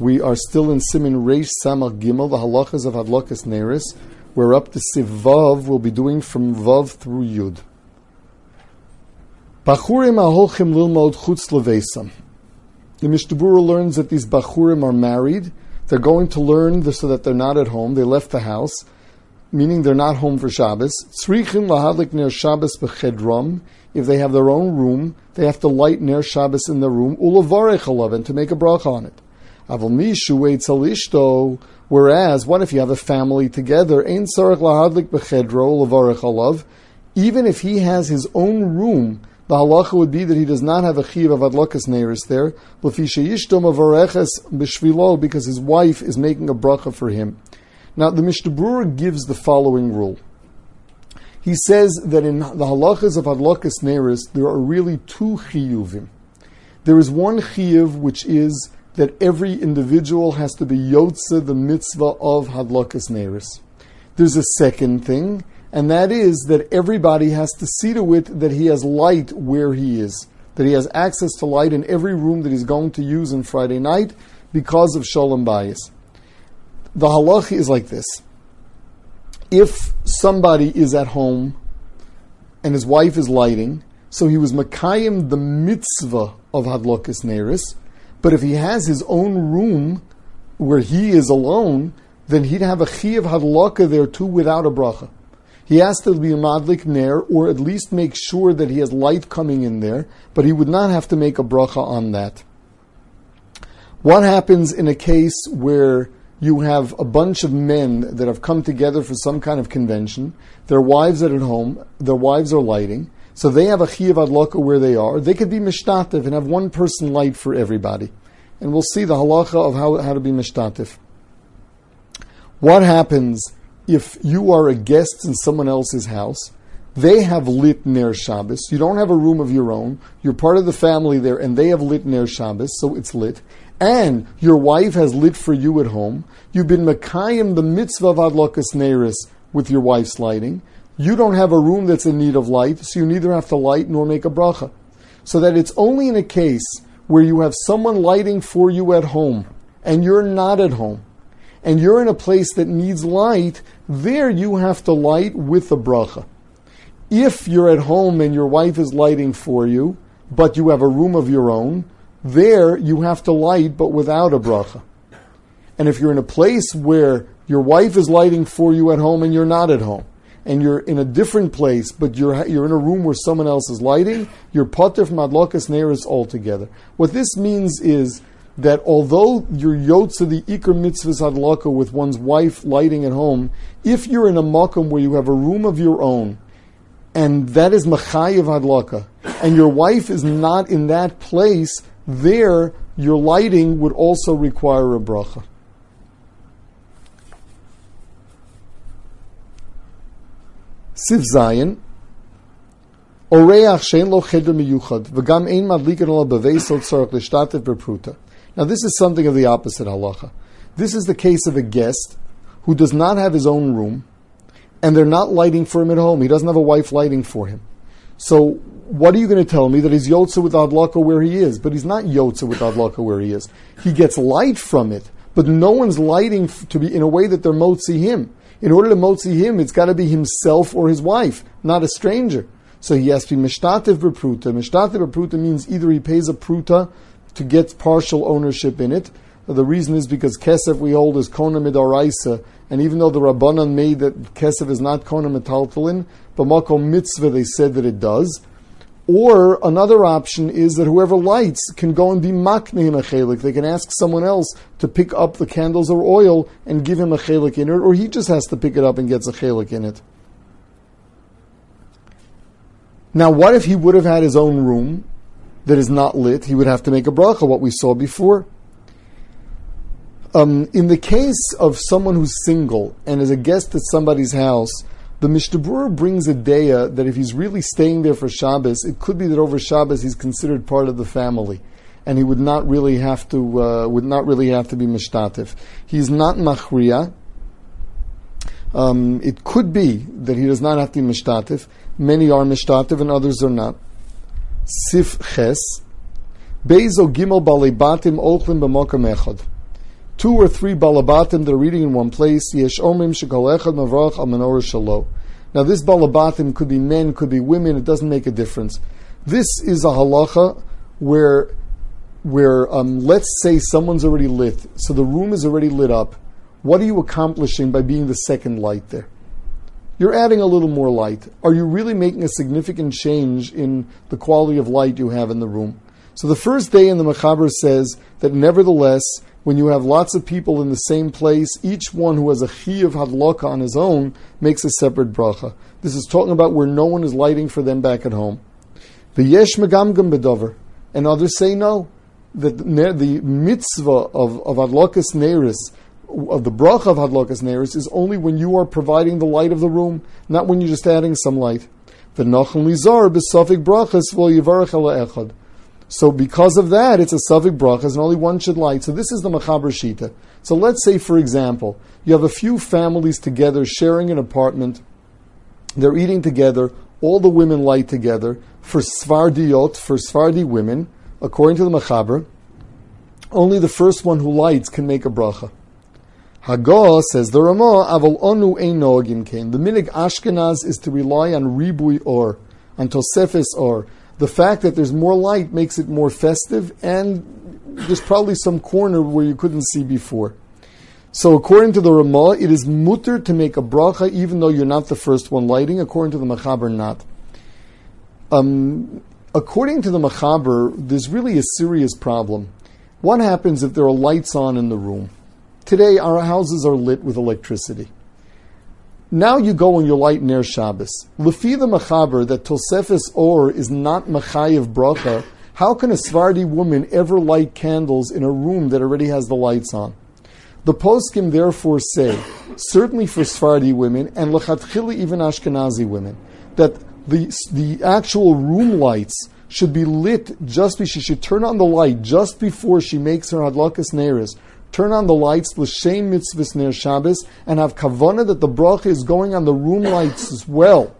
We are still in Siman Reish Samach Gimel, the halachas of Hadlakas Neris. We're up to Sivav. We'll be doing from Vav through Yud. Bachurim aholchim lilmod chutz levesam. The Mishnah Berurah learns that these bachurim are married. They're going to learn so that they're not at home. They left the house, meaning they're not home for Shabbos. Tzrichim lahadlik ner Shabbos bechedram. If they have their own room, they have to light ner Shabbos in their room. Ulavarech and to make a bracha on it. Whereas, what if you have a family together? Ein sarach lahadlik bechedro levarech alav. Even if he has his own room, the halacha would be that he does not have a chiv of adlokas neiris there, because his wife is making a bracha for him. Now, the Mishnah Berurah gives the following rule. He says that in the halachas of adlokas neiris, there are really two chiyuvim. There is one chiyuv which is that every individual has to be yotze the mitzvah of hadlakas neris. There's a second thing, and that is that everybody has to see to it that he has light where he is, that he has access to light in every room that he's going to use on Friday night because of shalom bayis. The halach is like this: if somebody is at home and his wife is lighting, so he was makayim the mitzvah of hadlakas neris but if he has his own room where he is alone, then he'd have a chi of hadlaka there too without a bracha. He has to be a madlik ner, or at least make sure that he has light coming in there, but he would not have to make a bracha on that. What happens in a case where you have a bunch of men that have come together for some kind of convention, their wives are at home, their wives are lighting, so they have a chiyav adlaka where they are. They could be mishtatif and have one person light for everybody. And we'll see the halacha of how, how to be mishtatif. What happens if you are a guest in someone else's house? They have lit Ner Shabbos. You don't have a room of your own. You're part of the family there, and they have lit Ner Shabbos, so it's lit. And your wife has lit for you at home. You've been Makayim the mitzvah of Adlokas Neris with your wife's lighting. You don't have a room that's in need of light, so you neither have to light nor make a bracha. So that it's only in a case where you have someone lighting for you at home and you're not at home and you're in a place that needs light, there you have to light with a bracha. If you're at home and your wife is lighting for you, but you have a room of your own, there you have to light but without a bracha. And if you're in a place where your wife is lighting for you at home and you're not at home, and you're in a different place, but you're, you're in a room where someone else is lighting, you're potter from adlokas neris altogether. What this means is that although you're yotza the ikr mitzvahs adlaka with one's wife lighting at home, if you're in a makom where you have a room of your own, and that is machayev adlaka, and your wife is not in that place, there your lighting would also require a bracha. Siv Zayin, Oreach shein lo cheder miyuchad, ein l'shtatev b'pruta. Now this is something of the opposite halacha. This is the case of a guest who does not have his own room, and they're not lighting for him at home. He doesn't have a wife lighting for him. So what are you going to tell me that he's yotza with adlaka where he is? But he's not yotza with adlaka where he is. He gets light from it, but no one's lighting to be in a way that they're motzi him. In order to motzi him, it's got to be himself or his wife, not a stranger. So he has to be mishtativ b'pruta. Mishtativ b'pruta means either he pays a pruta to get partial ownership in it. The reason is because kesef we hold is kona midaraisa, and even though the rabbanan made that kesef is not kona metaltalin, but makom mitzvah they said that it does. Or another option is that whoever lights can go and be makne him a chelik. They can ask someone else to pick up the candles or oil and give him a chelik in it, or he just has to pick it up and gets a chelik in it. Now, what if he would have had his own room that is not lit? He would have to make a bracha, what we saw before. Um, in the case of someone who's single and is a guest at somebody's house, the Mishnah Berurah brings a daya that if he's really staying there for Shabbos, it could be that over Shabbos he's considered part of the family, and he would not really have to uh, would not really have to be mishtatif. He's not machriya. Um, it could be that he does not have to be mishtatif. Many are mishtatif and others are not. Sif ches. Bezo gimel balebatim ochlim b'mokam echad. Two or three balabatim that are reading in one place. Yesh shekol echad mavrach shalo. Now this balabatim could be men, could be women. It doesn't make a difference. This is a halacha where, where um, let's say someone's already lit, so the room is already lit up. What are you accomplishing by being the second light there? You're adding a little more light. Are you really making a significant change in the quality of light you have in the room? So the first day in the Mechaber says that nevertheless, when you have lots of people in the same place, each one who has a chi of hadlaka on his own makes a separate bracha. This is talking about where no one is lighting for them back at home. The yesh megamgam bedover, and others say no. That the mitzvah of, of hadlakas neris, of the bracha of hadlakas neris, is only when you are providing the light of the room, not when you're just adding some light. The nachal lizar besafik brachas vol yivarach echad. So because of that, it's a safek brachas, and only one should light. So this is the machaber shita. So let's say, for example, you have a few families together sharing an apartment. They're eating together. All the women light together for Svardiot, for Svardi women, according to the Machaber, only the first one who lights can make a bracha. Hagah says the Ramah, Aval Onu Ein Noagim Kain. The minig Ashkenaz is to rely on Ribui Or, on Tosefes Or. The fact that there's more light makes it more festive, and there's probably some corner where you couldn't see before. So according to the Ramah, it is mutter to make a bracha even though you're not the first one lighting. According to the Machaber, not. Um, according to the Machaber, there's really a serious problem. What happens if there are lights on in the room? Today, our houses are lit with electricity. Now you go and you light Ner Shabbos. Lefi the Machaber that Tosefes Or is not Machayev Bracha, how can a Svardi woman ever light candles in a room that already has the lights on? The poskim therefore say, certainly for Svardi women and lechatchili even Ashkenazi women, that the, the actual room lights should be lit just be she should turn on the light just before she makes her hadlakas neris. Turn on the lights, l'shem mitzvahs ner Shabbos, and have kavana that the bracha is going on the room lights as well.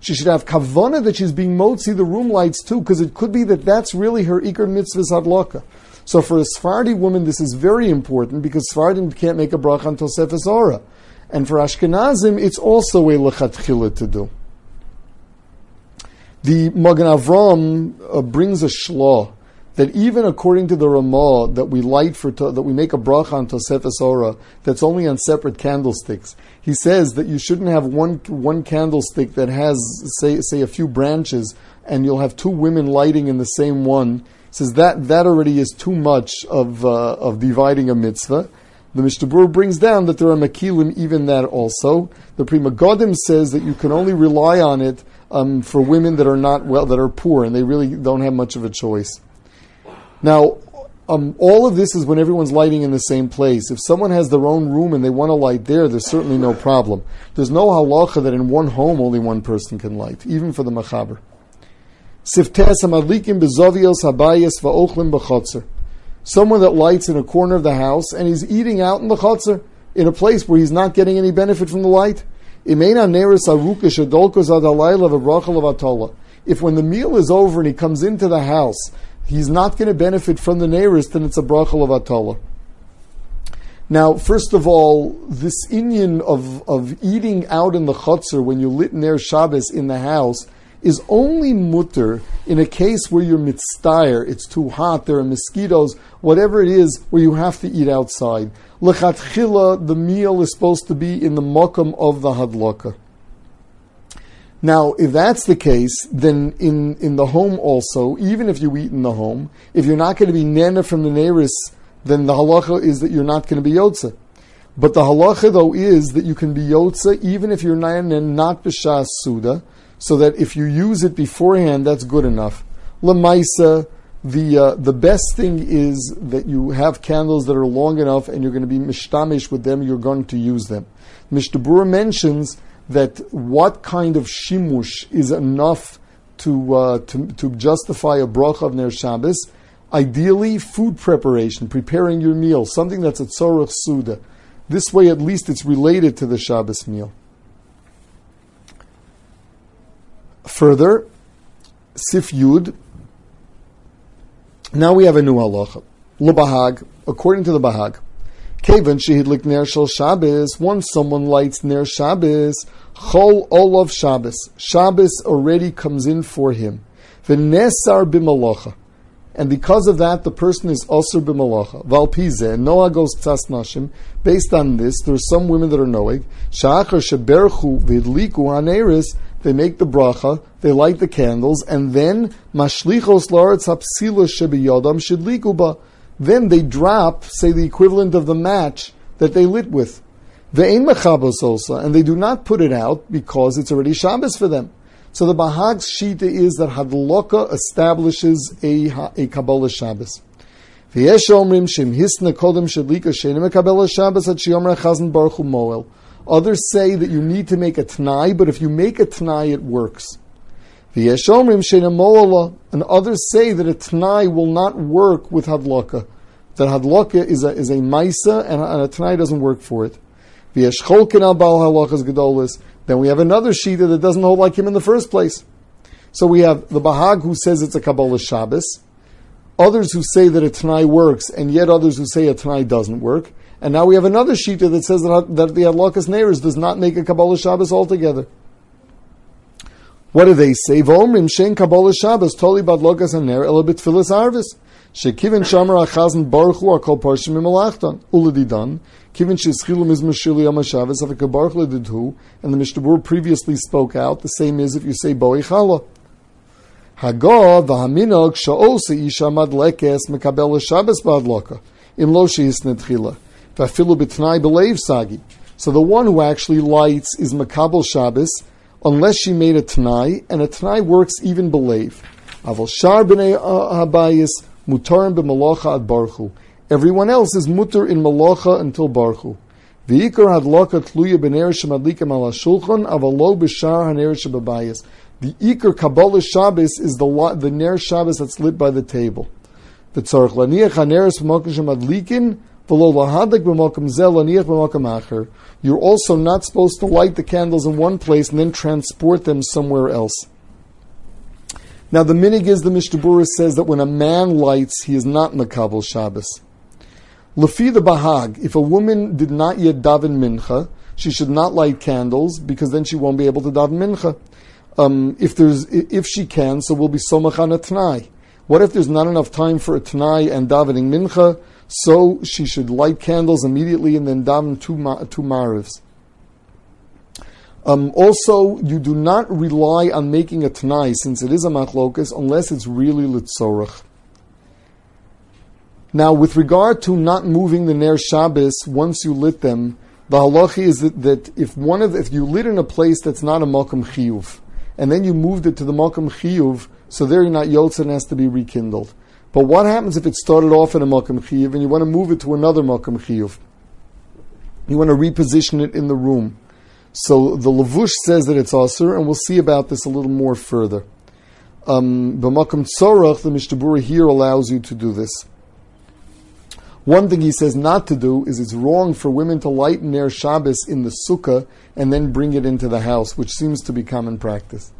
She should have kavana that she's being motzi the room lights too, because it could be that that's really her ikar mitzvahs hadlaka. So for a Sephardi woman, this is very important because Sephardim can't make a bracha on Tosefes Ora. And for Ashkenazim, it's also a lechatchila to do. The Magen Avram uh, brings a shlah that even according to the Ramah that we light for that we make a bracha on Tosefes Ora that's only on separate candlesticks. He says that you shouldn't have one one candlestick that has say say a few branches and you'll have two women lighting in the same one. He says that that already is too much of uh, of dividing a mitzvah. The Mishnah brings down that there are makilim even that also. The Pri Megadim says that you can only rely on it um, for women that are not well, that are poor, and they really don't have much of a choice. Now, um, all of this is when everyone's lighting in the same place. If someone has their own room and they want to light there, there's certainly no problem. There's no halacha that in one home only one person can light, even for the machaber. Someone that lights in a corner of the house and he's eating out in the chotzer, in a place where he's not getting any benefit from the light. If when the meal is over and he comes into the house, he's not going to benefit from the neris, then it's a brachal of atala. Now, first of all, this Indian of, of eating out in the chutzner when you lit ner Shabbos in the house is only mutter in a case where you're mitzdayer, it's too hot, there are mosquitoes, whatever it is, where you have to eat outside. Lechatchila, the meal is supposed to be in the mokum of the hadlaka. Now, if that's the case, then in, in the home also, even if you eat in the home, if you're not going to be nana from the neris, then the halacha is that you're not going to be yotze. But the halacha though is that you can be yotze even if you're nana and not b'shas suda, so that if you use it beforehand, that's good enough. Lemaisa, the uh, the best thing is that you have candles that are long enough, and you're going to be mishtamish with them. You're going to use them. Mishnah mentions that what kind of shimush is enough to uh, to, to justify a bracha of ner Shabbos. Ideally, food preparation, preparing your meal, something that's a tzorach suda. This way, at least, it's related to the Shabbos meal. Further, Sif Yud. Now we have a new halacha. Bahag, according to the Bahag, Kevan shehidlik ner shel Shabbos. Once someone lights ner Shabbos, chol olav Shabbos. Shabbos already comes in for him. V'nesar b'malacha. And because of that, the person is also b'malacha. Valpize, Noah goes tzas nashim. Based on this, there are some women that are knowing. Sha'achar sheberchu v'idliku haneris. They make the bracha, they light the candles, and then mashlichos la'aretz hapsila shebiyodam shidliku ba. Then they drop, say, the equivalent of the match that they lit with. Ve'ein mechabos also, and they do not put it out because it's already Shabbos for them. So the Bahag's shita is that Hadloka establishes a, a Kabbalah Shabbos. Others say that you need to make a t'nai, but if you make a t'nai, it works. V'yesh omrim shenim moela. And others say that a t'nai will not work with hadlaka. That hadlaka is a, is a maisa, and a, a t'nai doesn't work for it. Cholkin al bal gedolis. Then we have another Shita that doesn't hold like him in the first place. So we have the Bahag who says it's a Kabbalah Shabbos, others who say that a Tanai works, and yet others who say a Tanai doesn't work. And now we have another Shita that says that, that the Adlakas Neiros does not make a Kabbalah Shabbos altogether. What do they say? V'omrim shein Kabbalah Shabbos toli badlokas and ner elabit filis arvis. Shekivin shamar achazan baruch hu akol parshim imalachtan. Uladidan. Kivin sheschilu mizmah shili yom HaShabbos avik baruch ledidhu. And the Mishnah previously spoke out. The same is if you say boi chala. Hagah v'haminog sha'osa isha madlekes mekabel Shabbos badloka. Im lo sheis netchila. V'afilu b'tnai b'leiv sagi. So the one who actually lights is Makabel Shabbos, unless she made a Tanai, and a Tanai works even believe. Aval Shar b'nei Habayis, Mutarim b'malacha ad Barchu. Everyone else is mutar in malacha until Barchu. V'ikar hadlaka tluya b'ner shemadlikim ala shulchan, avalo b'shar haner shebabayis. The ikar Kabbalah Shabbos is the, the ner Shabbos that's lit by the table. The laniach haneres b'makom shemadlikin, you're also not supposed to light the candles in one place and then transport them somewhere else. Now the minig is the Mishnah says that when a man lights, he is not Makabal Shabbos. Lafi the Bahag, if a woman did not yet daven mincha, she should not light candles because then she won't be able to daven mincha. Um, if there's, if she can, so we'll be somach on a t'nai. What if there's not enough time for a t'nai and davening mincha? So she should light candles immediately and then daven two, ma- two marivs. Um, also, you do not rely on making a t'nai, since it is a machlokas, unless it's really litzorach. Now, with regard to not moving the Ner Shabbos once you lit them, the halacha is that, that, if one of if you lit in a place that's not a makam chiyuv, and then you moved it to the makam chiyuv, so there you're not yotze and has to be rekindled. But what happens if it started off in a makam chiyuv and you want to move it to another makam chiyuv? You want to reposition it in the room. So the Lavush says that it's Asr, and we'll see about this a little more further. Um, B'makam Tzorach, the Mishnah here allows you to do this. One thing he says not to do is it's wrong for women to lighten their Shabbos in the sukkah and then bring it into the house, which seems to be common practice.